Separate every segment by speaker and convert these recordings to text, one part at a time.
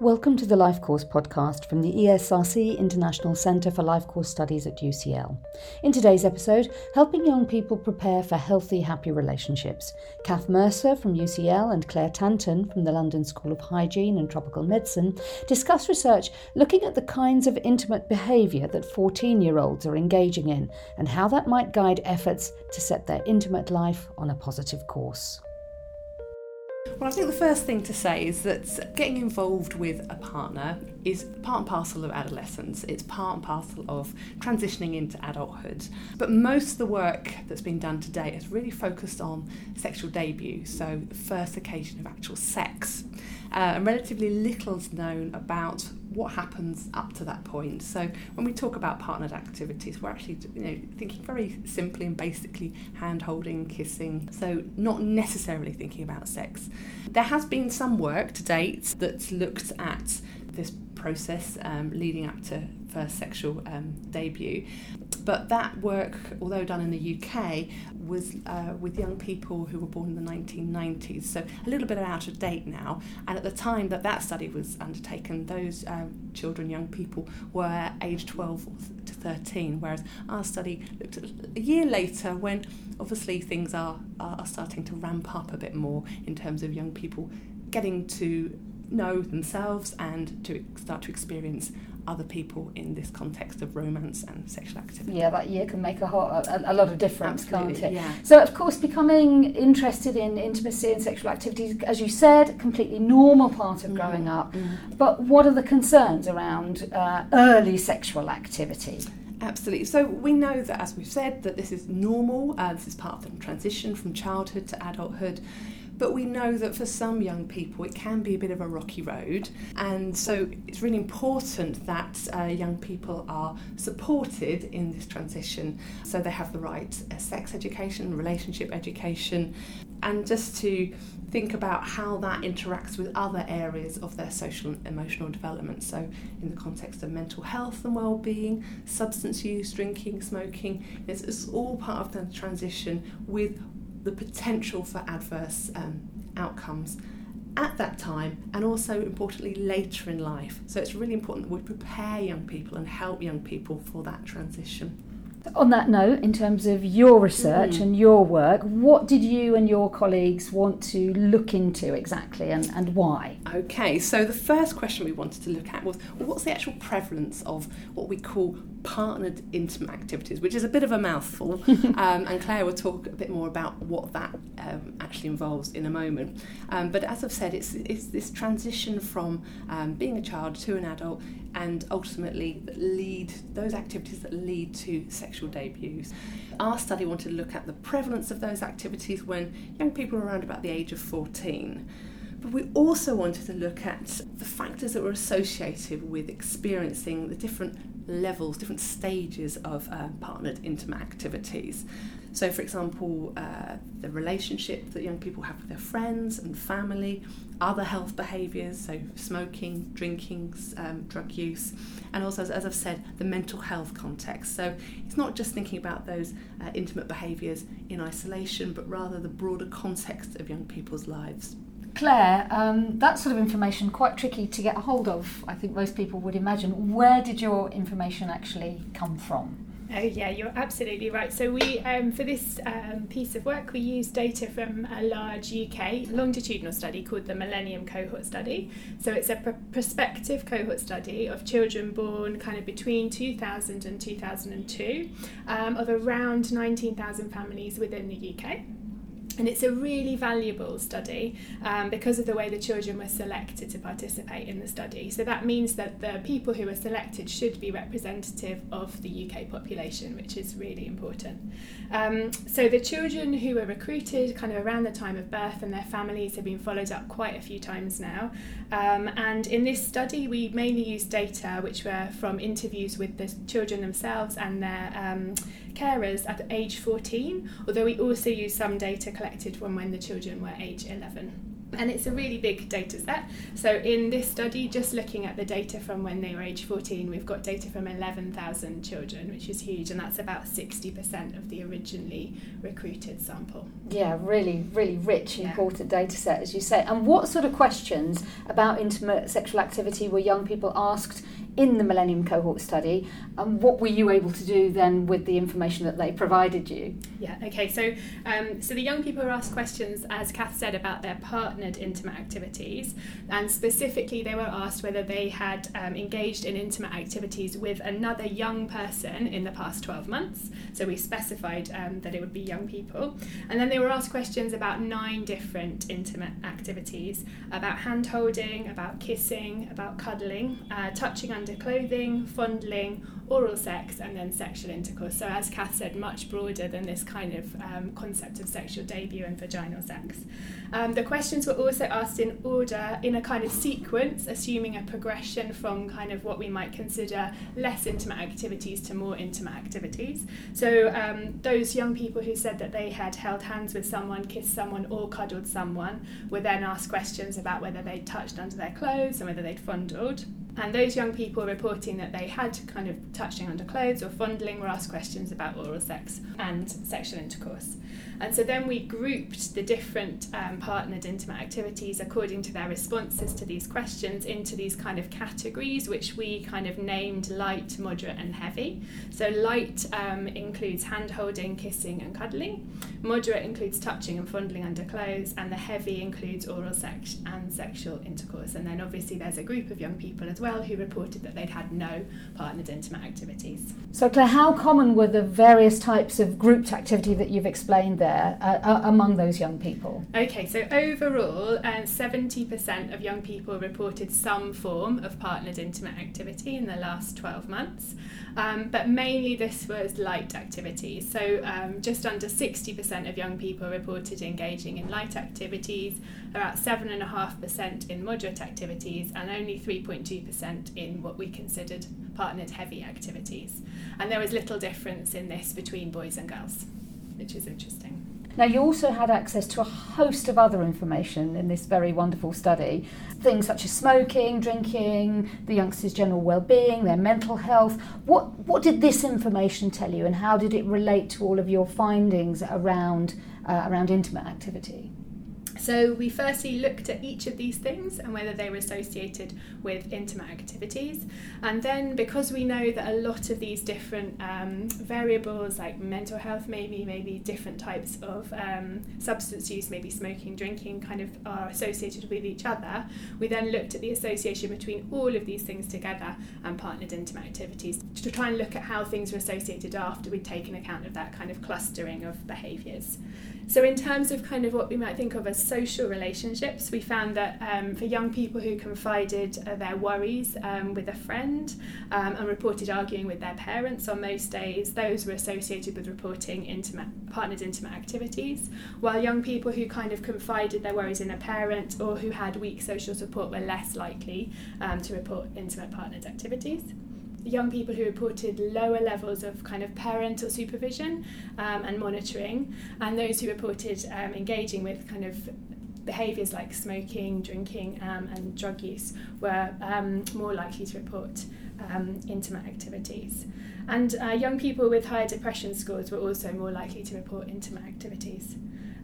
Speaker 1: Welcome to the Life Course podcast from the ESRC International Centre for Life Course Studies at UCL. In today's episode, helping young people prepare for healthy, happy relationships. Cath Mercer from UCL and Clare Tanton from the London School of Hygiene and Tropical Medicine discuss research looking at the kinds of intimate behaviour that 14 year olds are engaging in and how that might guide efforts to set their intimate life on a positive course.
Speaker 2: Well, I think the first thing to say is that getting involved with a partner is part and parcel of adolescence. It's part and parcel of transitioning into adulthood. But most of the work that's been done to date has really focused on sexual debut, so the first occasion of actual sex. Uh, and relatively little is known about what happens up to that point. So when we talk about partnered activities, we're actually you know thinking very simply and basically hand holding, kissing. So not necessarily thinking about sex. There has been some work to date that's looked at this process um, leading up to first sexual um, debut. But that work, although done in the UK, was uh, with young people who were born in the 1990s, so a little bit out of date now. And at the time that that study was undertaken, those um, children, young people, were aged 12 to 13, whereas our study looked at a year later when obviously things are, are starting to ramp up a bit more in terms of young people getting to know themselves and to start to experience other people in this context of romance and sexual activity.
Speaker 1: Yeah, that year can make a, whole, a, a lot of difference,
Speaker 2: Absolutely,
Speaker 1: can't it?
Speaker 2: Yeah.
Speaker 1: So, of course, becoming interested in intimacy and sexual activities, as you said, completely normal part of growing
Speaker 2: Mm,
Speaker 1: up.
Speaker 2: mm.
Speaker 1: But what are the concerns around uh, early sexual activity?
Speaker 2: Absolutely. So we know that, as we've said, that this is normal. Uh, this is part of the transition from childhood to adulthood. But we know that for some young people, it can be a bit of a rocky road. And so it's really important that uh, young people are supported in this transition. So they have the right uh, sex education, relationship education, and just to think about how that interacts with other areas of their social and emotional development. So, in the context of mental health and well-being, substance use, drinking, smoking, it's, it's all part of the transition with the potential for adverse um, outcomes at that time and also importantly later in life. So it's really important that we prepare young people and help young people for that transition.
Speaker 1: On that note, in terms of your research
Speaker 2: Mm.
Speaker 1: and your work, what did you and your colleagues want to look into exactly and, and why?
Speaker 2: Okay, so the first question we wanted to look at was well, what's the actual prevalence of what we call partnered intimate activities, which is a bit of a mouthful, um, and Clare will talk a bit more about what that um, actually involves in a moment. Um, but as I've said, it's, it's this transition from um, being a child to an adult and ultimately lead those activities that lead to sexual debuts. Our study wanted to look at the prevalence of those activities when young people are around about the age of 14. But we also wanted to look at the factors that were associated with experiencing the different levels, different stages of uh, partnered intimate activities. So, for example, uh, the relationship that young people have with their friends and family, other health behaviours, so smoking, drinking, um, drug use, and also, as, as I've said, the mental health context. So, it's not just thinking about those uh, intimate behaviours in isolation, but rather the broader context of young people's lives.
Speaker 1: Clare, um, that sort of information quite tricky to get a hold of. I think most people would imagine. Where did your information actually come from?
Speaker 3: Oh yeah, you're absolutely right. So we, um, for this um, piece of work, we used data from a large UK longitudinal study called the Millennium Cohort Study. So it's a pr- prospective cohort study of children born kind of between 2000 and 2002 um, of around 19,000 families within the UK. And it's a really valuable study um, because of the way the children were selected to participate in the study. So that means that the people who were selected should be representative of the UK population, which is really important. Um, so the children who were recruited kind of around the time of birth and their families have been followed up quite a few times now. Um, and in this study, we mainly used data which were from interviews with the children themselves and their um, carers at age 14, although we also use some data collected from when the children were age 11. and it's a really big data set. So, in this study, just looking at the data from when they were age 14, we've got data from 11,000 children, which is huge, and that's about 60% of the originally recruited sample.
Speaker 1: Yeah, really, really rich, yeah. important data set, as you say. And what sort of questions about intimate sexual activity were young people asked in the Millennium Cohort study, and what were you able to do then with the information that they provided you?
Speaker 3: Yeah, okay, so um, so the young people were asked questions, as Cath said, about their partnered intimate activities, and specifically they were asked whether they had um, engaged in intimate activities with another young person in the past 12 months. So we specified um, that it would be young people, and then they were asked questions about nine different intimate activities about hand holding, about kissing, about cuddling, uh, touching under clothing, fondling, oral sex, and then sexual intercourse. So, as Cath said, much broader than this kind of um, concept of sexual debut and vaginal sex. Um, the questions were also asked in order, in a kind of sequence, assuming a progression from kind of what we might consider less intimate activities to more intimate activities. So, um, those young people who said that they had held hands with someone, kissed someone, or cuddled someone were then asked questions about whether they'd touched under their clothes and whether they'd fondled. And those young people reporting that they had kind of touching under clothes or fondling were asked questions about oral sex and sexual intercourse. And so then we grouped the different um, partnered intimate activities according to their responses to these questions into these kind of categories, which we kind of named light, moderate, and heavy. So light um, includes hand holding, kissing, and cuddling. Moderate includes touching and fondling under clothes, and the heavy includes oral sex and sexual intercourse. And then obviously there's a group of young people as well who reported that they'd had no partnered intimate activities.
Speaker 1: So Clare, how common were the various types of grouped activity that you've explained there? uh, uh, among those young people?
Speaker 3: Okay, so overall, uh, 70% of young people reported some form of partnered intimate activity in the last 12 months, um, but mainly this was light activities. So um, just under 60% of young people reported engaging in light activities, about 7.5% in moderate activities, and only 3.2% in what we considered partnered heavy activities. And there was little difference in this between boys and girls which is interesting.
Speaker 1: Now, you also had access to a host of other information in this very wonderful study things such as smoking, drinking, the youngsters' general well-being, their mental health. What what did this information tell you, and how did it relate to all of your findings around uh, around intimate activity?
Speaker 3: So we firstly looked at each of these things and whether they were associated with intimate activities. And then because we know that a lot of these different um, variables like mental health maybe, maybe different types of um, substance use, maybe smoking, drinking kind of are associated with each other, we then looked at the association between all of these things together and partnered intimate activities to try and look at how things were associated after we'd taken account of that kind of clustering of behaviours. So, in terms of kind of what we might think of as social relationships, we found that um, for young people who confided uh, their worries um, with a friend um, and reported arguing with their parents on most days, those were associated with reporting intimate, intimate activities. While young people who kind of confided their worries in a parent or who had weak social support were less likely um, to report intimate partnered activities young people who reported lower levels of kind of parental supervision um, and monitoring, and those who reported um, engaging with kind of behaviours like smoking, drinking, um, and drug use were um, more likely to report um, intimate activities. And uh, young people with higher depression scores were also more likely to report intimate activities.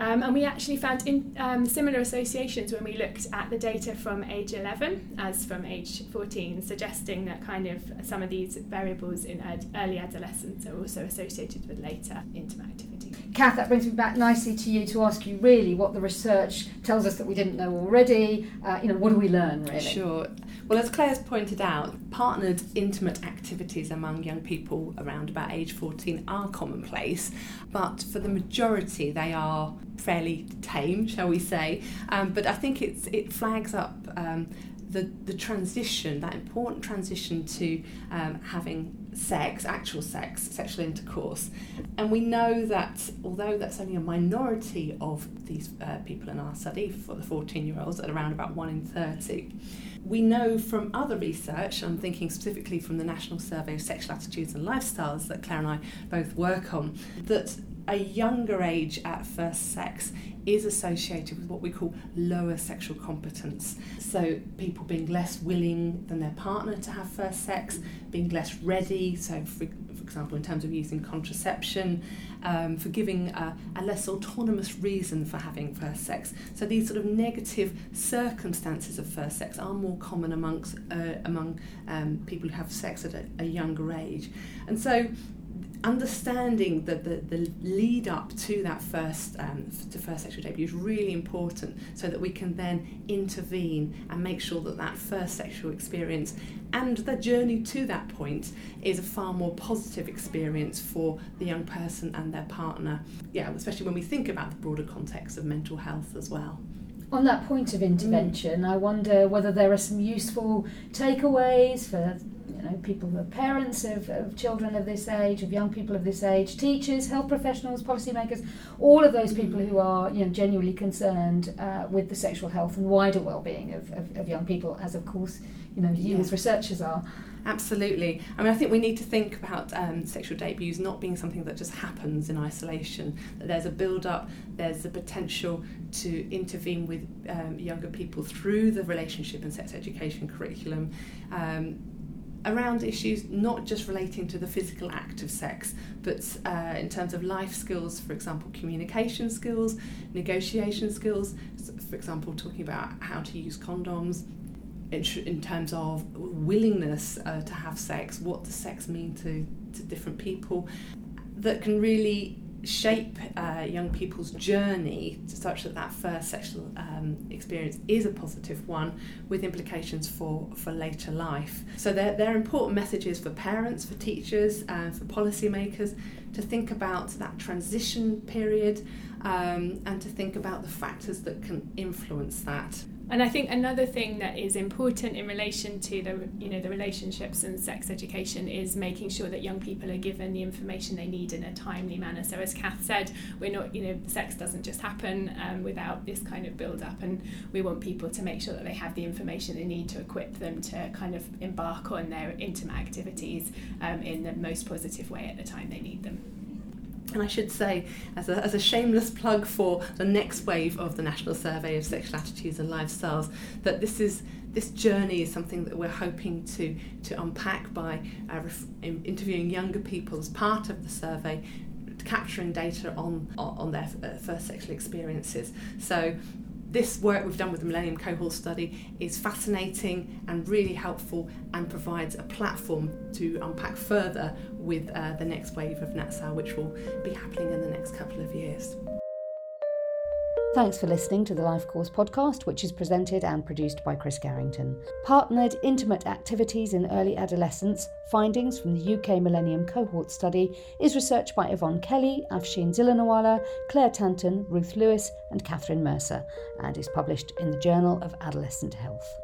Speaker 3: Um, and we actually found in, um, similar associations when we looked at the data from age 11 as from age 14, suggesting that kind of some of these variables in ad- early adolescence are also associated with later intimate activity.
Speaker 1: Cath, that brings me back nicely to you to ask you really what the research tells us that we didn't know already. Uh, you know, what do we learn really?
Speaker 2: Sure. Well, as Clare's pointed out, partnered intimate activities among young people around about age 14 are commonplace, but for the majority they are fairly tame, shall we say. Um, but I think it's, it flags up um, the, the transition, that important transition to um, having sex, actual sex, sexual intercourse. And we know that although that's only a minority of these uh, people in our study, for the 14 year olds, at around about 1 in 30, we know from other research, I'm thinking specifically from the National Survey of Sexual Attitudes and Lifestyles that Clare and I both work on, that a younger age at first sex is associated with what we call lower sexual competence. So, people being less willing than their partner to have first sex, being less ready, so, for, for example, in terms of using contraception, um, for giving a, a less autonomous reason for having first sex. So, these sort of negative circumstances of first sex are more common amongst uh, among um, people who have sex at a, a younger age. And so, understanding the, the, the lead up to that first um, to first sexual debut is really important so that we can then intervene and make sure that that first sexual experience and the journey to that point is a far more positive experience for the young person and their partner yeah especially when we think about the broader context of mental health as well
Speaker 1: on that point of intervention, mm. I wonder whether there are some useful takeaways for you know, people who are parents of, of children of this age, of young people of this age, teachers, health professionals, policymakers, all of those people who are you know, genuinely concerned uh, with the sexual health and wider well-being of, of, of young people, as of course you know you yeah. as researchers are.
Speaker 2: Absolutely. I mean, I think we need to think about um, sexual debuts not being something that just happens in isolation. That there's a build-up, there's the potential to intervene with um, younger people through the relationship and sex education curriculum. Um, around issues not just relating to the physical act of sex, but uh, in terms of life skills, for example, communication skills, negotiation skills, for example, talking about how to use condoms. In, terms of willingness uh, to have sex, what does sex mean to, to different people, that can really shape uh, young people's journey such that that first sexual um, experience is a positive one with implications for, for later life. So they're, they're important messages for parents, for teachers, and uh, for policymakers to think about that transition period um, and to think about the factors that can influence that.
Speaker 3: And I think another thing that is important in relation to the you know the relationships and sex education is making sure that young people are given the information they need in a timely manner. So as Cath said, we're not you know sex doesn't just happen um, without this kind of build up, and we want people to make sure that they have the information they need to equip them to kind of embark on their intimate activities um, in the most positive way at the time they need them.
Speaker 2: And I should say, as a, as a shameless plug for the next wave of the National Survey of Sexual Attitudes and Lifestyles, that this is this journey is something that we're hoping to to unpack by uh, ref- interviewing younger people as part of the survey, capturing data on on their uh, first sexual experiences. So this work we've done with the Millennium Cohort Study is fascinating and really helpful and provides a platform to unpack further with uh, the next wave of NatSal, which will be happening in the next couple of years.
Speaker 1: Thanks for listening to the Life Course podcast, which is presented and produced by Chris Garrington. Partnered intimate activities in early adolescence, findings from the UK Millennium Cohort Study, is researched by Yvonne Kelly, Afshin Zilanawala, Clare Tanton, Ruth Lewis, and Catherine Mercer, and is published in the Journal of Adolescent Health.